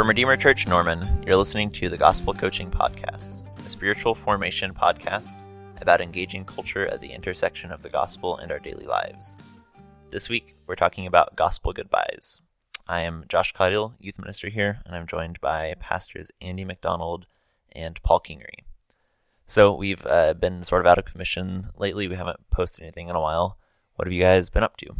From Redeemer Church Norman, you're listening to the Gospel Coaching Podcast, a spiritual formation podcast about engaging culture at the intersection of the gospel and our daily lives. This week, we're talking about gospel goodbyes. I am Josh Caudill, youth minister here, and I'm joined by pastors Andy McDonald and Paul Kingery. So we've uh, been sort of out of commission lately. We haven't posted anything in a while. What have you guys been up to?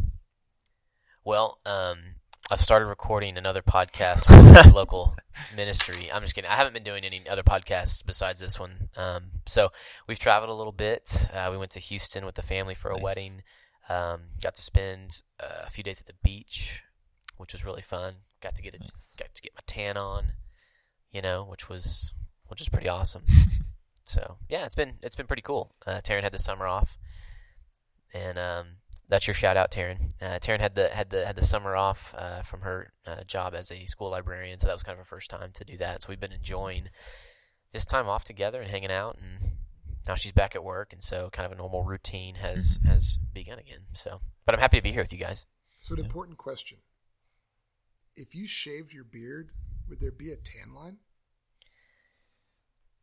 Well, um, I've started recording another podcast for our local ministry. I'm just kidding. I haven't been doing any other podcasts besides this one. Um, so we've traveled a little bit. Uh, we went to Houston with the family for a Nice. wedding. Um, got to spend uh, a few days at the beach, which was really fun. Got to get a, Nice. got to get my tan on, you know, which was which was pretty awesome. so yeah, it's been it's been pretty cool. Uh, Taryn had the summer off, and um, that's your shout out, Taryn. Uh, Taryn had the had the had the summer off uh, from her uh, job as a school librarian, so that was kind of her first time to do that. So we've been enjoying just time off together and hanging out, and now she's back at work, and so kind of a normal routine has has begun again. So, but I'm happy to be here with you guys. So, an important question: If you shaved your beard, would there be a tan line?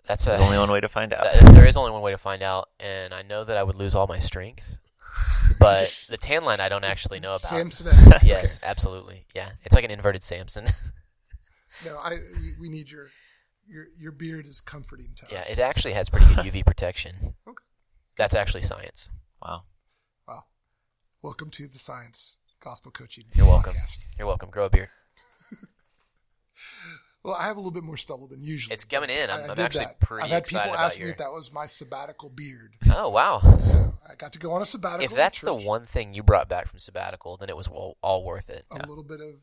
That's a, There's only one way to find out. Th- there is only one way to find out, and I know that I would lose all my strength. But the tan line, I don't actually know about. Samson. Yes, absolutely. Yeah, it's like an inverted Samson. No, I. We, we need your your your beard is comforting to yeah, us. it actually has pretty good UV protection. Okay. That's actually science. Wow. Wow. Welcome to the Science Gospel Coaching. You're welcome. Podcast. You're welcome. Grow a beard. Well, I have a little bit more stubble than usually. It's coming in. I'm- I- I I'm did actually that. pretty I've had people about ask me if that was my sabbatical beard. Oh wow! So I got to go on a sabbatical. If that's the one thing you brought back from sabbatical, then it was all, all worth it. a little bit of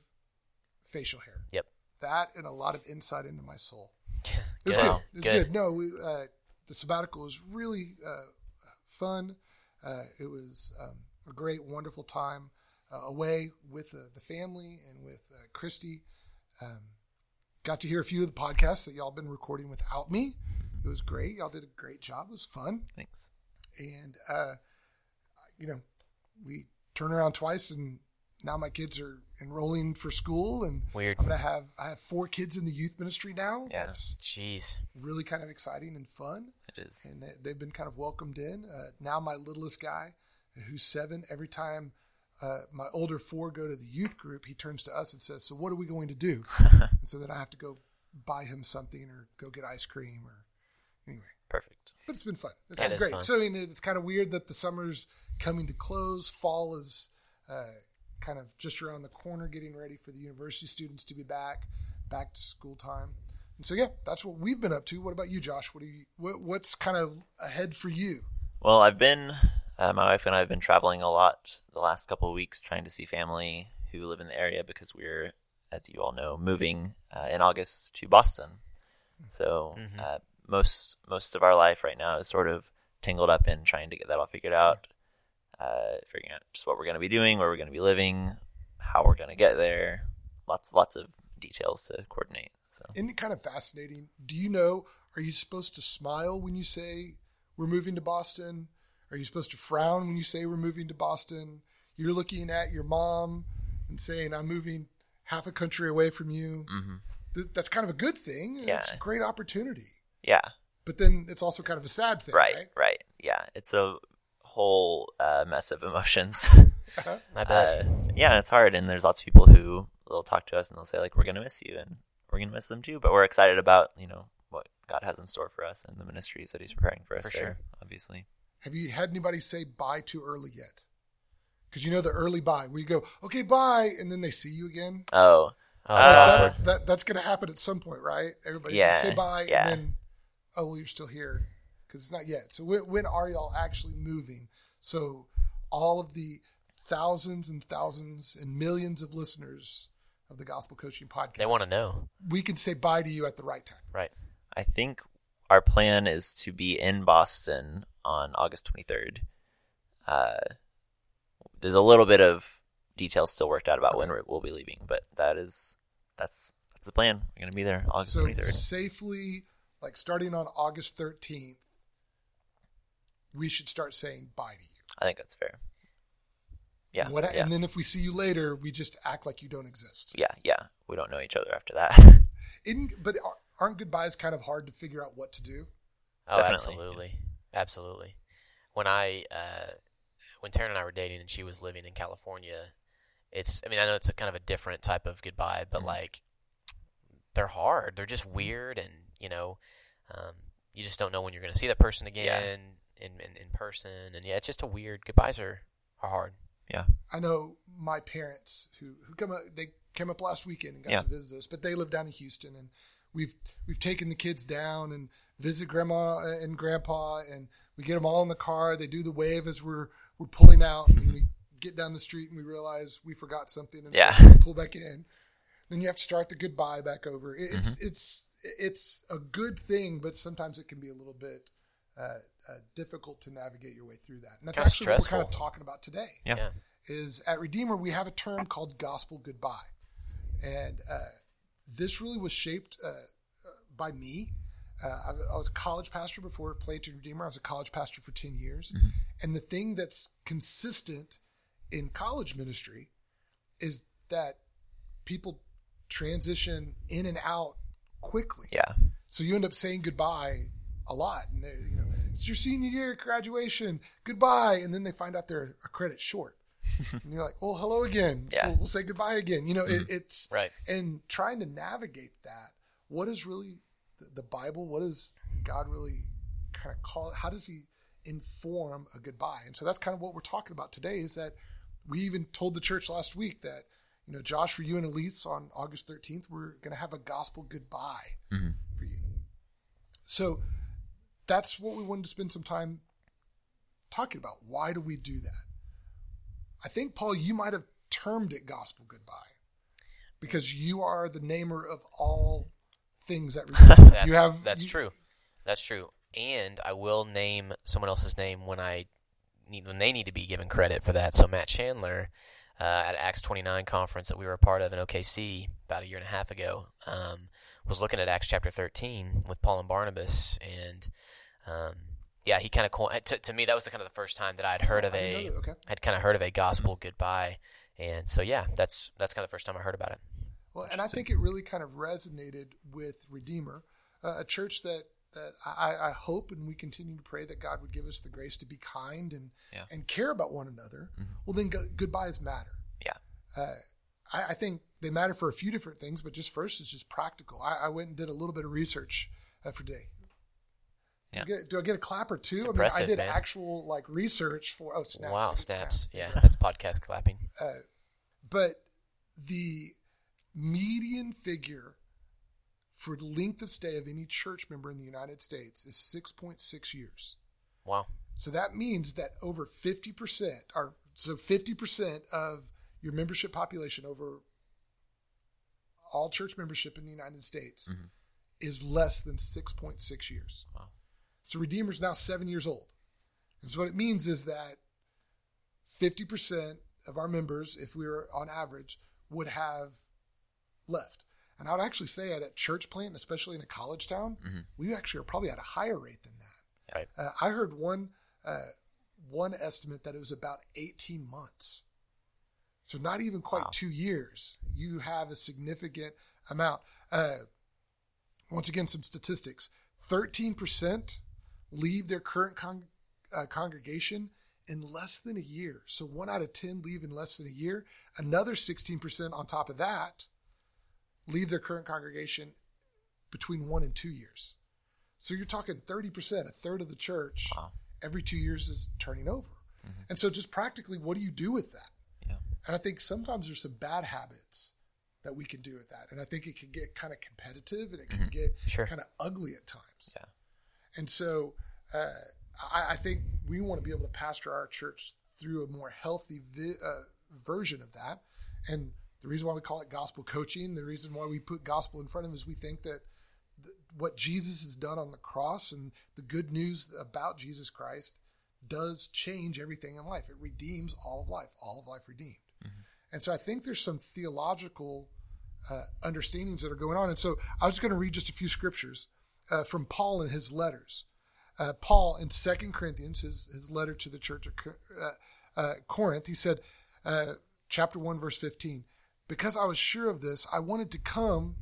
facial hair. Yep. That and a lot of insight into my soul. It Good. was good. It was Good. good. No, we, uh, the sabbatical was really uh, fun. Uh, it was um, a great, wonderful time uh, away with uh, the family and with uh, Christy. Um, got to hear a few of the podcasts that y'all been recording without me. It was great. Y'all did a great job. It was fun. Thanks. And, uh, you know, we turn around twice and now my kids are enrolling for school and Weird. I'm going to have, I have four kids in the youth ministry now. Yeah. That's Jeez. really kind of exciting and fun. It is. And they- they've been kind of welcomed in. Uh, now my littlest guy, who's seven, every time uh, my older four go to the youth group, he turns to us and says, "So what are we going to do?" and so then I have to go buy him something or go get ice cream or anyway. Perfect. But it's been fun. It's That been is great. fun. So I mean, it's kind of weird that the summer's coming to close. Fall is uh, kind of just around the corner, getting ready for the university students to be back, back to school time. And so yeah, that's what we've been up to. What about you, Josh? What do you? What, what's kind of ahead for you? Well, I've been, uh, my wife and I have been traveling a lot the last couple of weeks trying to see family who live in the area because we're, as you all know, moving uh, in August to Boston. So Mhm. uh, most most of our life right now is sort of tangled up in trying to get that all figured out, uh, figuring out just what we're going to be doing, where we're going to be living, how we're going to get there. Lots lots of details to coordinate. So Isn't it kind of fascinating? Do you know? Are you supposed to smile when you say we're moving to Boston? Are you supposed to frown when you say we're moving to Boston? You're looking at your mom and saying, "I'm moving half a country away from you." hmm Th- That's kind of a good thing. Yeah. It's a great opportunity. Yeah, But then it's also kind of a sad thing, right, right? right, yeah. It's a whole uh, mess of emotions. I bet. uh, yeah, it's hard, and there's lots of people who will talk to us and they'll say like, "We're gonna miss you," and we're gonna miss them too. But we're excited about you know what God has in store for us and the ministries that He's preparing for us. For there, sure. obviously. Have you had anybody say bye too early yet? Because you know the early bye where you go, "Okay, bye," and then they see you again. Oh, oh, it's uh, that, that that's going to happen at some point, right? Everybody Yeah, say bye, yeah. and then oh well, you're still here because it's not yet. So when, when are y'all actually moving? So all of the thousands and thousands and millions of listeners of the Gospel Coaching Podcast, They want to know, we can say bye to you at the right time. right? I think our plan is to be in Boston on August 23rd. Uh, there's a little bit of details still worked out about when we're, we'll be leaving, but that is that's that's the plan. We're gonna be there August So 23rd. safely, like starting on August 13th, we should start saying bye to you. I think that's fair. Yeah, And, what, yeah. and then if we see you later, we just act like you don't exist. yeah, yeah. We don't know each other after that. In, but aren't goodbyes kind of hard to figure out what to do? Oh, Definitely. absolutely, absolutely. When I uh, when Taryn and I were dating, and she was living in California, it's. I mean, I know it's a kind of a different type of goodbye, but Mhm. like they're hard. They're just weird, and you know, um, you just don't know when you're going to see that person again in, in in person. And yeah, it's just a weird. Goodbyes are are hard. Yeah. I know my parents who who come up, they came up last weekend and got Yeah. to visit us, but they live down in Houston, and we've we've taken the kids down and visit grandma and grandpa, and we get them all in the car. They do the wave as we're we're pulling out, and we get down the street and we realize we forgot something, and so Yeah. we pull back in. Then you have to start the goodbye back over. It's Mm-hmm. it's it's a good thing, but sometimes it can be a little bit. Uh, uh, difficult to navigate your way through that, and that's Kinda actually what we're kind of talking about today Yeah. Yeah. is at Redeemer we have a term called gospel goodbye, and uh, this really was shaped uh, uh, by me. Uh, I, I was a college pastor before I played planting Redeemer. I was a college pastor for ten years, and the thing that's consistent in college ministry is that people transition in and out quickly. Yeah. So you end up saying goodbye a lot, and you know it's your senior year graduation, goodbye, and then they find out they're a credit short, and you're like, well, hello again, Yeah. we'll, we'll say goodbye again. You know, it, mm. it's Right. and trying to navigate that. What is really the, the Bible? What does God really kind of call it? How does He inform a goodbye? And so that's kind of what we're talking about today. Is that we even told the church last week that you know Josh for you and Elise on August 13th we're going to have a gospel goodbye mm-hmm. for you. So that's what we wanted to spend some time talking about. Why do we do that? I think Paul, you might have termed it gospel goodbye because you are the namer of all things that. That's, you have that's you- true. That's true. And I will name someone else's name when I need when they need to be given credit for that. So Matt Chandler uh, at Acts 29 conference that we were a part of in OKC about a year and a half ago um, was looking at Acts chapter 13 with Paul and Barnabas, and um, yeah, he kind of co- to, to me that was the kind of the first time that I'd heard of I didn't a know that. Okay. I'd kind of heard of a gospel goodbye, and so yeah, that's that's kind of the first time I heard about it. Well, and I think it really kind of resonated with Redeemer, uh, a church that that I, I hope and we continue to pray that God would give us the grace to be kind and Yeah. and care about one another. Well, then go, goodbyes matter. Yeah. Uh, I, I think they matter for a few different things, but just first is just practical. I, I went and did a little bit of research uh, for today. Yeah. Do, I get, do I get a clap or two? I mean, I did man. actual like research for oh snaps! Wow, get snaps! Yeah, that's podcast clapping. Uh, but the median figure for the length of stay of any church member in the United States is 6.6 years. Wow. So that means that over 50% are so 50% of your membership population over all church membership in the United States mm-hmm. is less than 6.6 years. Wow. So Redeemer's now 7 years old. And so what it means is that 50% of our members if we were on average would have left. And I would actually say at a church plant, especially in a college town, we actually are probably at a higher rate than that. Right. Uh, I heard one uh, one estimate that it was about 18 months. So not even quite Wow. two years. You have a significant amount. Uh, once again, some statistics: 13% leave their current con- uh, congregation in less than a year. So one out of 10 leave in less than a year. Another 16% on top of that leave their current congregation between one and two years. So you're talking 30%, a third of the church Wow. every two years is turning over. And so just practically, what do you do with that? Yeah. And I think sometimes there's some bad habits that we can do with that. And I think it can get kind of competitive and it can get Sure. kind of ugly at times. Yeah. And so uh, I, I think we want to be able to pastor our church through a more healthy vi- uh, version of that. And the reason why we call it gospel coaching, the reason why we put gospel in front of is we think that th- what Jesus has done on the cross and the good news about Jesus Christ does change everything in life. It redeems all of life, all of life redeemed. And so I think there's some theological uh, understandings that are going on. And so I was going to read just a few scriptures uh, from Paul in his letters. Uh, Paul in Second Corinthians, his, his letter to the church of uh, uh, Corinth, he said, uh, chapter 1, verse 15, because I was sure of this, I wanted to come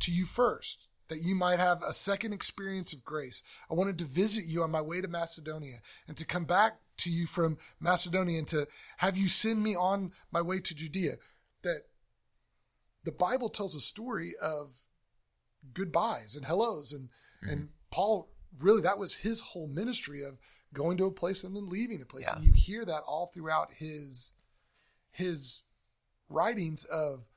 to you first, that you might have a second experience of grace. I wanted to visit you on my way to Macedonia and to come back to you from Macedonia and to have you send me on my way to Judea. That the Bible tells a story of goodbyes and hellos and mm-hmm. and Paul really that was his whole ministry of going to a place and then leaving a place. Yeah. And you hear that all throughout his his writings of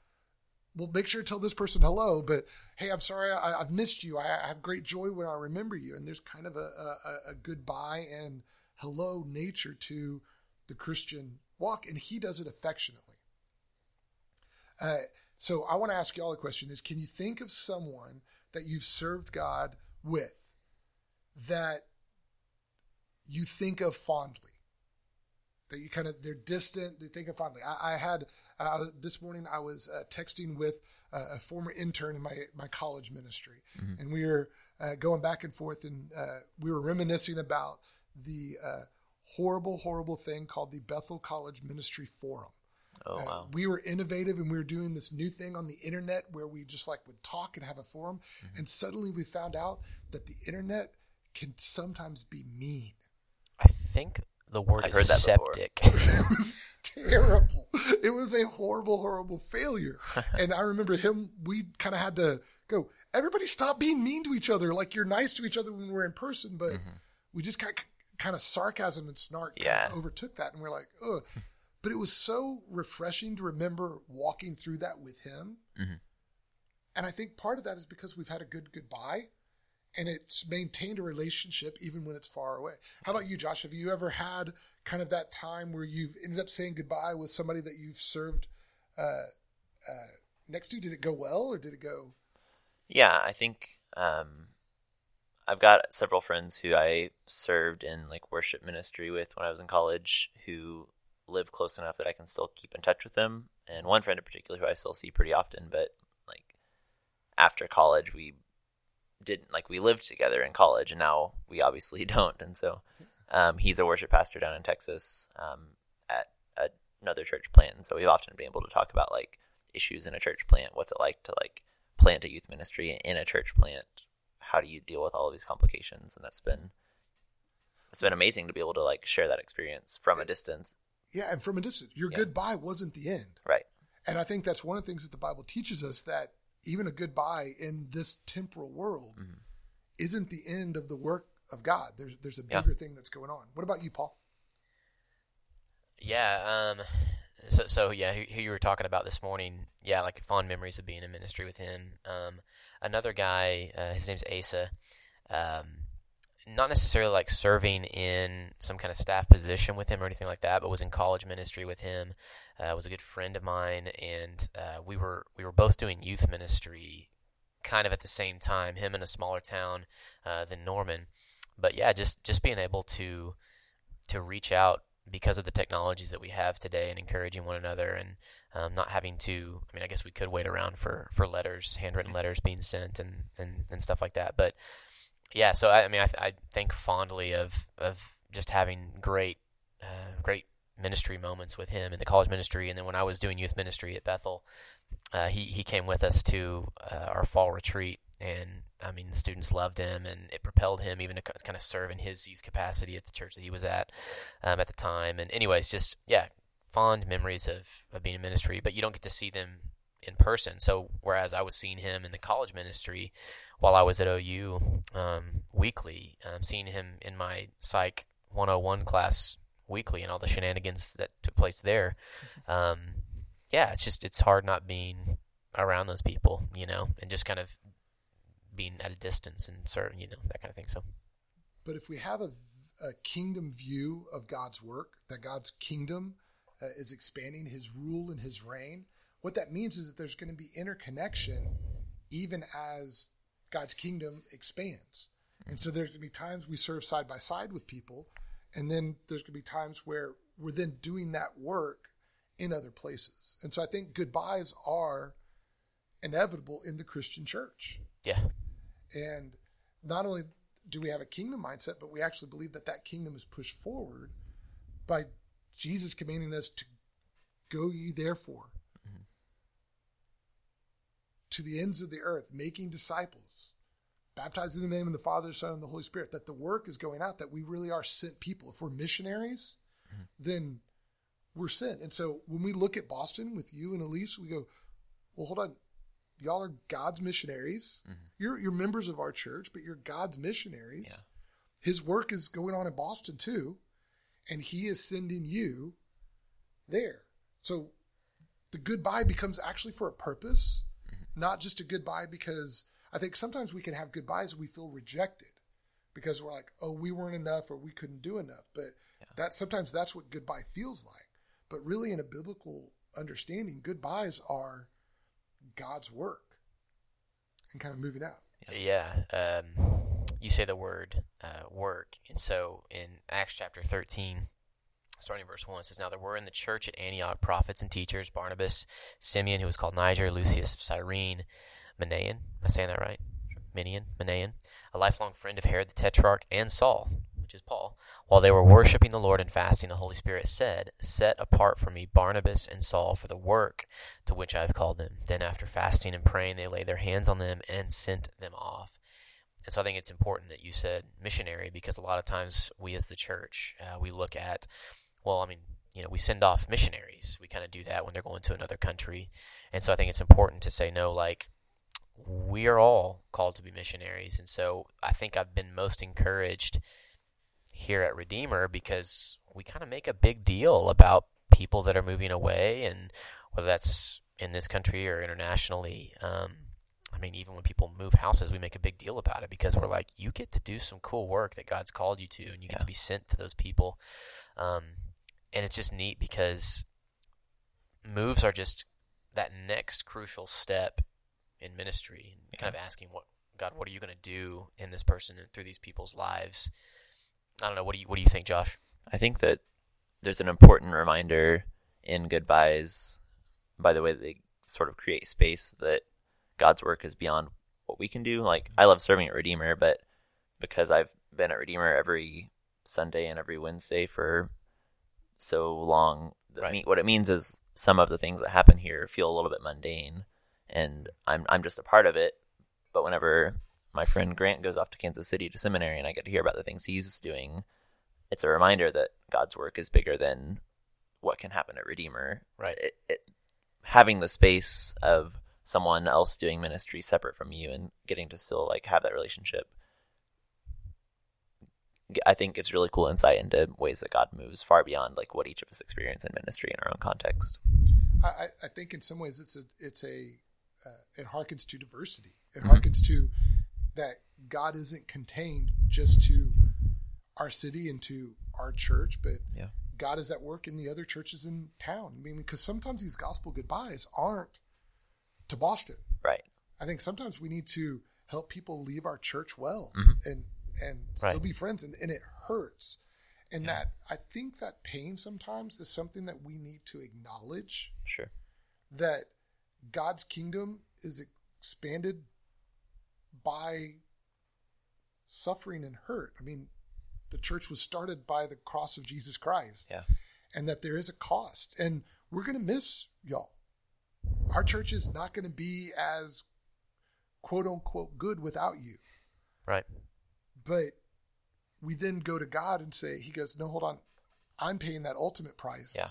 well, make sure to tell this person hello, but hey, I'm sorry, I, have missed you. I, I, have great joy when I remember you. And there's kind of a, a, a goodbye and hello nature to the Christian walk, and he does it affectionately. Uh, so I want to ask y'all a question: Is can you think of someone that you've served God with that you think of fondly? That you kind of they're distant, they think of fondly. I, I had uh, this morning I was uh, texting with a former intern in my my college ministry, mm-hmm. and we were uh, going back and forth, and uh, we were reminiscing about the uh, horrible, horrible thing called the Bethel College Ministry Forum. Oh, wow. Uh, we were innovative and we were doing this new thing on the internet where we just like would talk and have a forum. Mm-hmm. And suddenly we found out that the internet can sometimes be mean. I think the word I heard that septic. it was terrible. It was a horrible, horrible failure. and I remember him, we kind of had to go, everybody stop being mean to each other. Like you're nice to each other when we're in person, but mm-hmm. we just kind of, kind of sarcasm and snark yeah. overtook that. And we're like, ugh. But it was so refreshing to remember walking through that with him. Mm-hmm. And I think part of that is because we've had a good goodbye and it's maintained a relationship even when it's far away. How about you, Josh? Have you ever had kind of that time where you've ended up saying goodbye with somebody that you've served uh, uh, next to? Did it go well or did it go? Yeah, I think um, I've got several friends who I served in like worship ministry with when I was in college who live close enough that I can still keep in touch with them. And one friend in particular who I still see pretty often, but like after college, we didn't like we lived together in college, and now we obviously don't. And so um, he's a worship pastor down in Texas um, at a, another church plant. And so we've often been able to talk about like issues in a church plant. What's it like to like plant a youth ministry in a church plant? How do you deal with all of these complications? And that's been it's been amazing to be able to like share that experience from a distance yeah, and from a distance, your yeah. goodbye wasn't the end. Right. And I think that's one of the things that the Bible teaches us that even a goodbye in this temporal world mm-hmm. isn't the end of the work of God. There's there's a bigger yeah. thing that's going on. What about you, Paul? Yeah. Um. So so yeah, who, who, you were talking about this morning? Yeah, like fond memories of being in ministry with him. Um. Another guy, uh, his name's Asa. Um not necessarily like serving in some kind of staff position with him or anything like that, but was in college ministry with him. Uh, was a good friend of mine, and uh, we were we were both doing youth ministry, kind of at the same time. Him in a smaller town uh, than Norman, but yeah, just just being able to to reach out because of the technologies that we have today and encouraging one another and um, not having to I mean I guess we could wait around for, for letters handwritten letters being sent and, and, and stuff like that but yeah, so I, I mean, I, I, think fondly of of just having great, uh, great ministry moments with him in the college ministry, and then when I was doing youth ministry at Bethel, uh, he he came with us to uh, our fall retreat, and I mean, the students loved him, and it propelled him even to kind of serve in his youth capacity at the church that he was at um, at the time. And anyways, just yeah, fond memories of of being in ministry, but you don't get to see them in person. So whereas I was seeing him in the college ministry while I was at OU um, weekly, um, seeing him in my Psych 101 class weekly and all the shenanigans that took place there. Um, yeah, it's just it's hard not being around those people, you know, and just kind of being at a distance and certain, you know, that kind of thing. So, but if we have a, a kingdom view of God's work, that God's kingdom uh, is expanding His rule and His reign, what that means is that there's going to be interconnection even as God's kingdom expands. And so there's going to be times we serve side by side with people, and then there's going to be times where we're then doing that work in other places. And so I think goodbyes are inevitable in the Christian church. Yeah. And not only do we have a kingdom mindset, but we actually believe that that kingdom is pushed forward by Jesus commanding us to go ye therefore to the ends of the earth, making disciples, baptizing in the name of the Father, Son, and the Holy Spirit, that the work is going out, that we really are sent people. If we're missionaries, mm-hmm. then we're sent. And so when we look at Boston with you and Elise, we go, well, hold on. Y'all are God's missionaries. Mm-hmm. You're, you're members of our church, but you're God's missionaries. Yeah. His work is going on in Boston too, and he is sending you there. So the goodbye becomes actually for a purpose. Not just a goodbye because I think sometimes we can have goodbyes we feel rejected because we're like, oh, we weren't enough or we couldn't do enough. But yeah. that sometimes that's what goodbye feels like. But really, in a biblical understanding, goodbyes are God's work and kind of moving out. Yeah. Um, you say the word uh, work. And so in Acts chapter 13, starting verse 1, it says, Now there were in the church at Antioch prophets and teachers Barnabas, Simeon, who was called Niger, Lucius of Cyrene, Manaen. Am I saying that right? Minian, Manaen, a lifelong friend of Herod the Tetrarch, and Saul, which is Paul. While they were worshiping the Lord and fasting, the Holy Spirit said, Set apart for me Barnabas and Saul for the work to which I have called them. Then, after fasting and praying, they laid their hands on them and sent them off. And so I think it's important that you said missionary because a lot of times we as the church, uh, we look at, well, I mean, you know, we send off missionaries. We kind of do that when they're going to another country. And so I think it's important to say, no, like, we are all called to be missionaries. And so I think I've been most encouraged here at Redeemer because we kind of make a big deal about people that are moving away and whether that's in this country or internationally. Um, I mean, even when people move houses, we make a big deal about it because we're like, you get to do some cool work that God's called you to, and you get to be sent to those people. Um, and it's just neat because moves are just that next crucial step in ministry, and kind of asking what God, what are you going to do in this person and through these people's lives? I don't know. What do you What do you think, Josh? I think that there's an important reminder in goodbyes by the way they sort of create space that God's work is beyond what we can do. Like I love serving at Redeemer, but because I've been at Redeemer every Sunday and every Wednesday for so long, right. what it means is some of the things that happen here feel a little bit mundane, and I'm I'm just a part of it. But whenever my friend Grant goes off to Kansas City to seminary, and I get to hear about the things he's doing, it's a reminder that God's work is bigger than what can happen at Redeemer. Right. It, it, having the space of someone else doing ministry separate from you and getting to still like have that relationship I think gives really cool insight into ways that God moves far beyond like what each of us experience in ministry in our own context. I, I think in some ways it's a it's a uh, it harkens to diversity. It mm-hmm. harkens to that God isn't contained just to our city and to our church, but yeah. God is at work in the other churches in town. I mean, because sometimes these gospel goodbyes aren't to Boston. Right. I think sometimes we need to help people leave our church well mm-hmm. and and still right. be friends and, and it hurts. And yeah. that I think that pain sometimes is something that we need to acknowledge. Sure. That God's kingdom is expanded by suffering and hurt. I mean, the church was started by the cross of Jesus Christ. Yeah. And that there is a cost. And we're going to miss y'all our church is not going to be as quote unquote good without you. Right. But we then go to God and say, He goes, No, hold on. I'm paying that ultimate price. Yeah.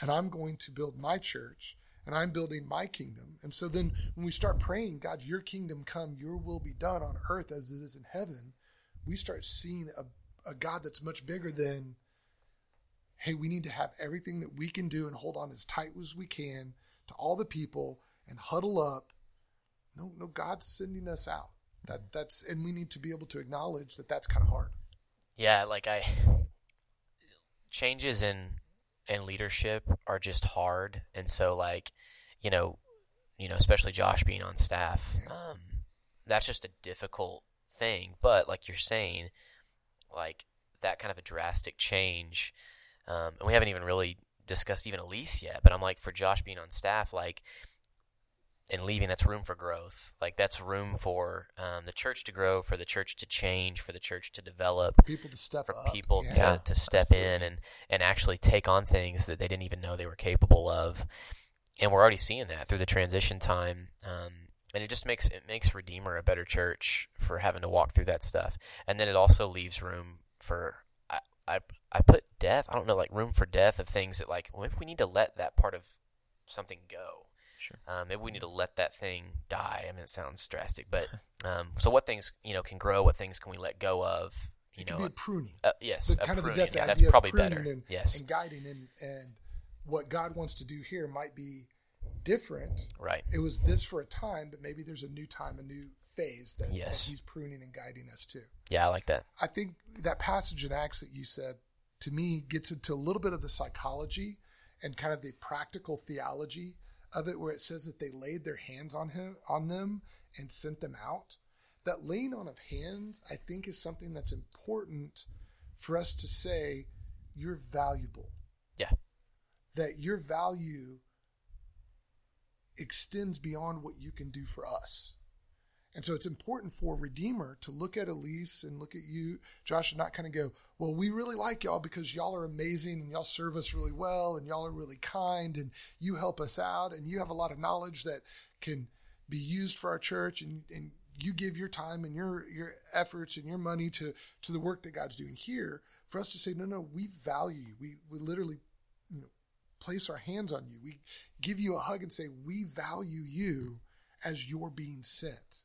And I'm going to build my church and I'm building my kingdom. And so then when we start praying, God, your kingdom come, your will be done on earth as it is in heaven, we start seeing a, a God that's much bigger than, hey, we need to have everything that we can do and hold on as tight as we can to all the people and huddle up. No, no, God's sending us out. That that's and we need to be able to acknowledge that that's kind of hard. Yeah, like I changes in in leadership are just hard, and so like you know, you know, especially Josh being on staff, um, that's just a difficult thing. But like you're saying, like that kind of a drastic change, um, and we haven't even really discussed even Elise yet, but I'm like for Josh being on staff, like and leaving, that's room for growth. Like that's room for um, the church to grow, for the church to change, for the church to develop, for people to step, for up. people yeah, to, to step absolutely. in and and actually take on things that they didn't even know they were capable of. And we're already seeing that through the transition time. Um, and it just makes it makes Redeemer a better church for having to walk through that stuff, and then it also leaves room for I I, I put death. I don't know, like room for death of things that like well, maybe we need to let that part of something go. Sure. Um, maybe we need to let that thing die. I mean, it sounds drastic, but um, so what things you know can grow? What things can we let go of? You It know, be a pruning. uh, yes, the a kind of the pruning. depth Yeah, idea that's of probably pruning better. And, yes, and guiding and and what God wants to do here might be different. right. It was this for a time, but maybe there's a new time, a new phase that, Yes. that He's pruning and guiding us to. Yeah, I like that. I think that passage in Acts that you said to me gets into a little bit of the psychology and kind of the practical theology of it, where it says that they laid their hands on him on them and sent them out. That laying on of hands, I think, is something that's important for us to say you're valuable. Yeah. That your value extends beyond what you can do for us. And so it's important for Redeemer to look at Elise and look at you, Josh, and not kind of go, well, we really like y'all because y'all are amazing and y'all serve us really well and y'all are really kind and you help us out and you have a lot of knowledge that can be used for our church and, and you give your time and your your efforts and your money to to the work that God's doing here. For us to say, no, no, we value you. We we literally, you know, place our hands on you. We give you a hug and say, we value you as you're being sent.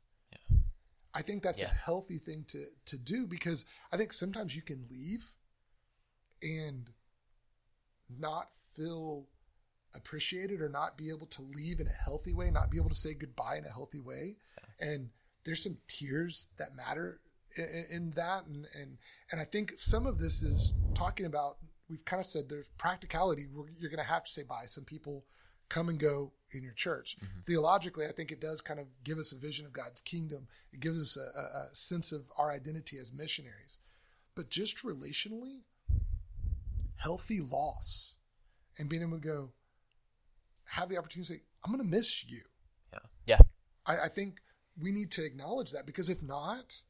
I think that's Yeah. a healthy thing to to do because I think sometimes you can leave and not feel appreciated or not be able to leave in a healthy way, not be able to say goodbye in a healthy way. And there's some tears that matter in, in that. And, and, and I think some of this is talking about, we've kind of said there's practicality. We're, you're going to have to say bye. Some people come and go in your church. Mm-hmm. Theologically, I think it does kind of give us a vision of God's kingdom. It gives us a, a, a sense of our identity as missionaries. But just relationally, healthy loss and being able to go, have the opportunity to say, I'm going to miss you. Yeah, I, I think we need to acknowledge that because if not,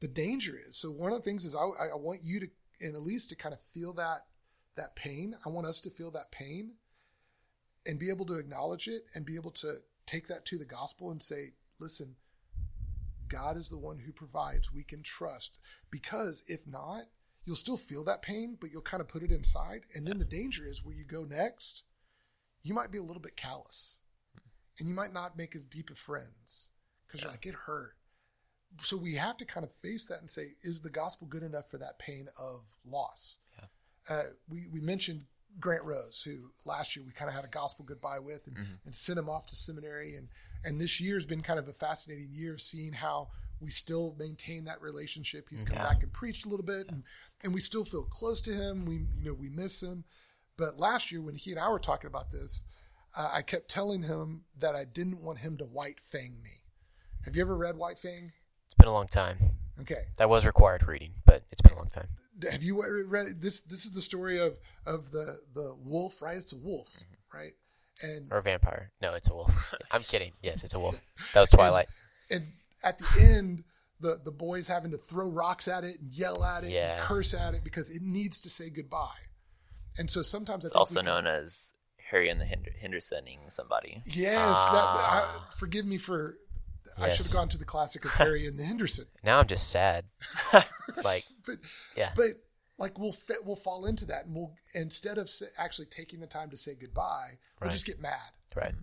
the danger is. So one of the things is I, I want you to, and Elise to kind of feel that that pain. I want us to feel that pain and be able to acknowledge it and be able to take that to the gospel and say, listen, God is the one who provides. We can trust because if not, you'll still feel that pain, but you'll kind of put it inside. And then the danger is where you go next, you might be a little bit callous and you might not make as deep of friends because you're like, it hurt. So we have to kind of face that and say, is the gospel good enough for that pain of loss? Yeah. Uh, we, we mentioned Grant Rose, who last year we kind of had a gospel goodbye with and, and sent him off to seminary. And, and this year has been kind of a fascinating year of seeing how we still maintain that relationship. He's come Yeah. back and preached a little bit and, and we still feel close to him. We, you know, we miss him. But last year when he and I were talking about this, uh, I kept telling him that I didn't want him to white fang me. Have you ever read White Fang? it's been a long time. Okay. That was required reading, but it's been a long time. Have you ever read this? This is the story of of the the wolf, right? It's a wolf, Mm-hmm. right? And Or a vampire. No, it's a wolf. I'm kidding. Yes, it's a wolf. That was Twilight. and at the end, the the boys having to throw rocks at it and yell at it Yeah. and curse at it because it needs to say goodbye. And so sometimes I It's think also we can- known as Harry and the Hinder- Hendersoning somebody. Yes, Ah. that, I, forgive me for. I should have gone to the classic of Harry and the Henderson. Now I'm just sad. like, But yeah. but like we'll fit, we'll fall into that and we'll instead of actually taking the time to say goodbye we'll Right. just get mad Right.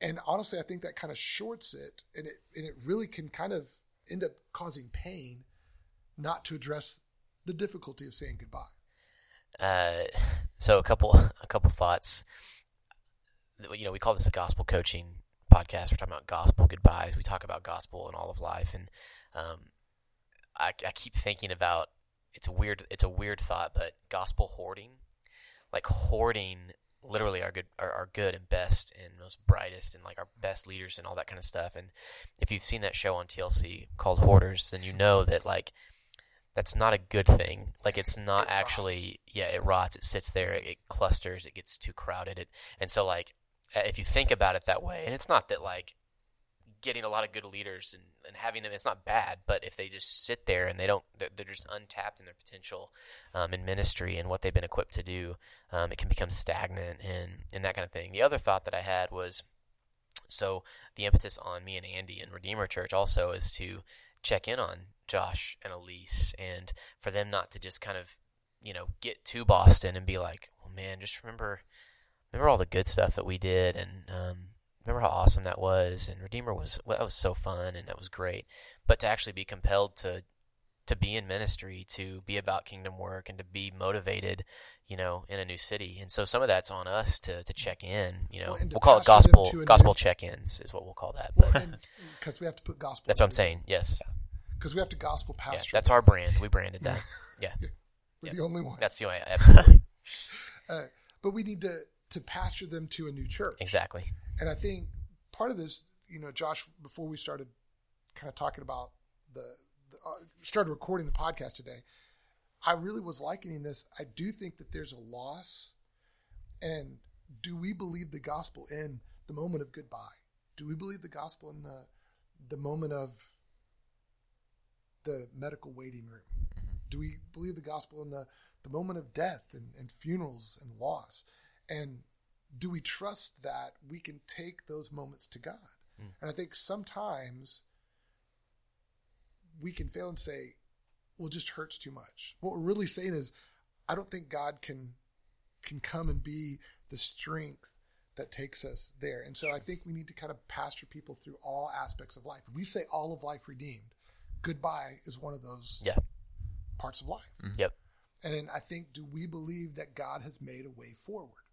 and honestly i think that kind of shorts it and it and it really can kind of end up causing pain not to address the difficulty of saying goodbye Uh, so a couple a couple thoughts. You know, we call this a gospel coaching podcast. We're talking about gospel goodbyes. We talk about gospel and all of life, and um, I, I keep thinking about it's a weird it's a weird thought, but gospel hoarding, like hoarding literally our good our, our good and best and most brightest and like our best leaders and all that kind of stuff. And if you've seen that show on TLC called Hoarders, then you know that like that's not a good thing. Like it's not It actually rots. yeah, it rots. It sits there. It, clusters. It gets too crowded. It, and so like if you think about it that way, and it's not that like getting a lot of good leaders and, and having them, it's not bad. But if they just sit there and they don't, they're, they're just untapped in their potential um, in ministry and what they've been equipped to do, um, it can become stagnant and and that kind of thing. The other thought that I had was So the impetus on me and Andy and Redeemer Church also is to check in on Josh and Elise and for them not to just kind of, you know, get to Boston and be like, well, man, just remember, remember all the good stuff that we did and, um, remember how awesome that was and Redeemer was, well, that was so fun and that was great. But to actually be compelled to, to be in ministry, to be about kingdom work and to be motivated, you know, in a new city. And so some of that's on us to, to check in, you know, Well, we'll call it gospel, gospel new- check-ins is what we'll call that. Well, because we have to put gospel. that's what I'm saying. Yes. Because we have to gospel Yeah, pastor. that's our brand. We branded that. Yeah. We're the only one. That's the way, absolutely. Uh, but we need to to pastor them to a new church. Exactly. And I think part of this, you know, Josh, before we started kind of talking about the, the uh, started recording the podcast today, I really was likening this. I do think that there's a loss. And do we believe the gospel in the moment of goodbye? Do we believe the gospel in the the moment of the medical waiting room? Do we believe the gospel in the, the moment of death and, and funerals and loss? And do we trust that we can take those moments to God? Mm. And I think sometimes we can fail and say, well, it just hurts too much. What we're really saying is, I don't think God can can come and be the strength that takes us there. And so I think we need to kind of pastor people through all aspects of life. We say all of life redeemed. Goodbye is one of those Yeah. parts of life. Yep. And I think, do we believe that God has made a way forward?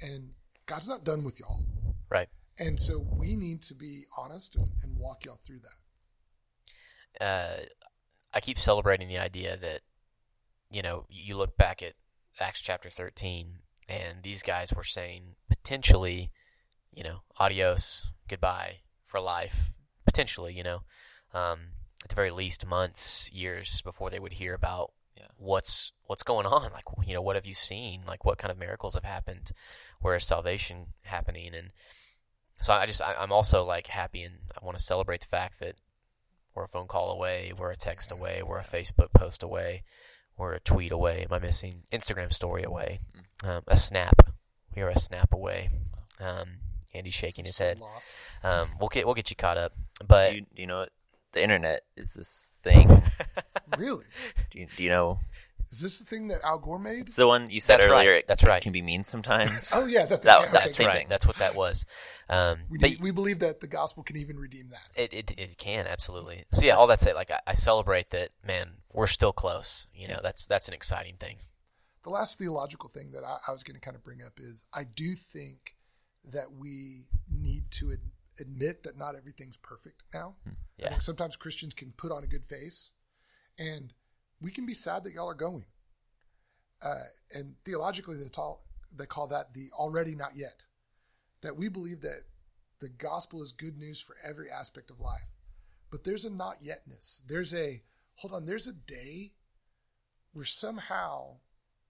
And God's not done with y'all. Right. And so we need to be honest and, and walk y'all through that. Uh, I keep celebrating the idea that, you know, you look back at Acts chapter 13, and these guys were saying potentially, you know, adios, goodbye for life, potentially, you know, um, at the very least months, years before they would hear about Yeah. what's what's going on. Like, you know, what have you seen? Like, what kind of miracles have happened? Where is salvation happening? And so I just I, I'm also like happy and I want to celebrate the fact that we're a phone call away, we're a text away, we're a Facebook post away, we're a tweet away. Am I missing Instagram story away? Um, a snap. We are a snap away. Um, Andy's shaking his So head. Um, we'll get we'll get you caught up. But you, do you know what the internet is? This thing. Really? do, you, do you know? Is this the thing that Al Gore made? It's the one you said That's right. earlier. it- That's it right. Can be mean sometimes. Oh yeah, that, That- yeah, that same right, thing. that's what that was. Um, We, but need- we believe that the gospel can even redeem that. It, it it can absolutely. So yeah, all that said, like I, I celebrate that. Man, we're still close. You know, that's that's an exciting thing. The last theological thing that I, I was going to kind of bring up is I do think that we need to ad- admit that not everything's perfect now. I Yeah. think sometimes Christians can put on a good face, and we can be sad that y'all are going. Uh, and theologically, they call, they call that the already not yet. That we believe that the gospel is good news for every aspect of life. But there's a not yetness. There's a, hold on, there's a day where somehow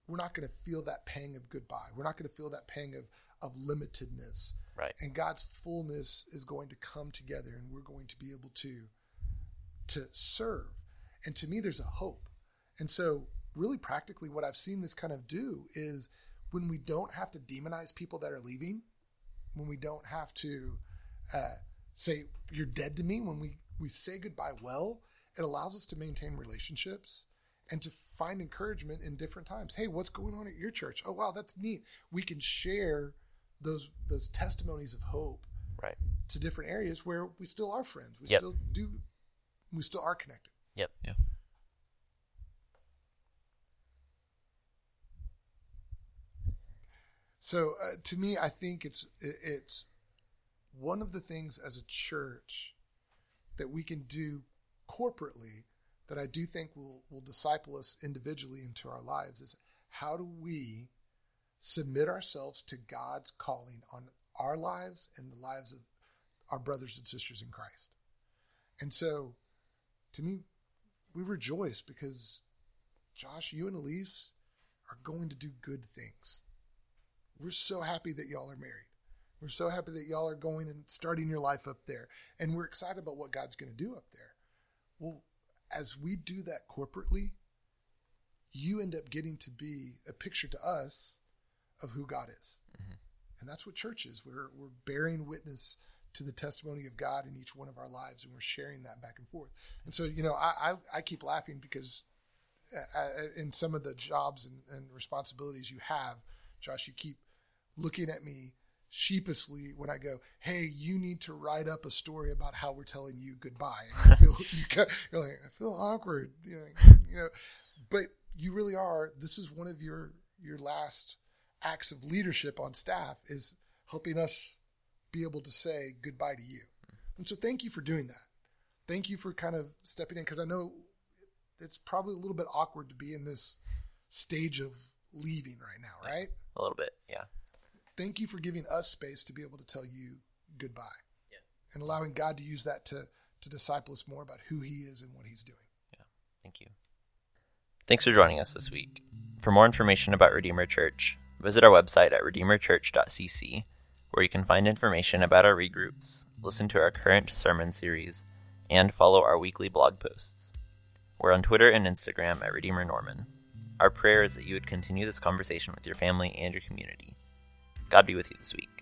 we're not going to feel that pang of goodbye. We're not going to feel that pang of, of limitedness. Right. And God's fullness is going to come together and we're going to be able to to serve. And to me there's a hope. And so really practically what I've seen this kind of do is when we don't have to demonize people that are leaving, when we don't have to uh, say you're dead to me, when we, we say goodbye well, it allows us to maintain relationships and to find encouragement in different times. Hey, what's going on at your church? Oh wow, that's neat. We can share those those testimonies of hope Right. to different areas where we still are friends. We Yep. still do we still are connected. Yep. Yeah. So uh, to me, I think it's it's one of the things as a church that we can do corporately that I do think will will disciple us individually into our lives is how do we submit ourselves to God's calling on our lives and the lives of our brothers and sisters in Christ. And so to me, we rejoice because Josh, you and Elise are going to do good things. We're so happy that y'all are married. We're so happy that y'all are going and starting your life up there. And we're excited about what God's going to do up there. Well, as we do that corporately, you end up getting to be a picture to us of who God is. And that's what church is. We're, we're bearing witness to the testimony of God in each one of our lives, and we're sharing that back and forth. And so, you know, I, I, I keep laughing because uh, uh, in some of the jobs and, and responsibilities you have, Josh, you keep looking at me sheepishly when I go, "Hey, you need to write up a story about how we're telling you goodbye." And you feel you are like, "I feel awkward," you know, you know, but you really are. This is one of your your last acts of leadership on staff is helping us be able to say goodbye to you. And so, thank you for doing that. Thank you for kind of stepping in because I know it's probably a little bit awkward to be in this stage of leaving right now, right? A little bit, yeah thank you for giving us space to be able to tell you goodbye. Yeah. And allowing God to use that to to disciple us more about who he is and what he's doing. Yeah. Thank you. Thanks for joining us this week. For more information about Redeemer Church, visit our website at redeemerchurch.cc, where you can find information about our regroups, listen to our current sermon series, and follow our weekly blog posts. We're on Twitter and Instagram at Redeemer Norman. Our prayer is that you would continue this conversation with your family and your community. God be with you this week.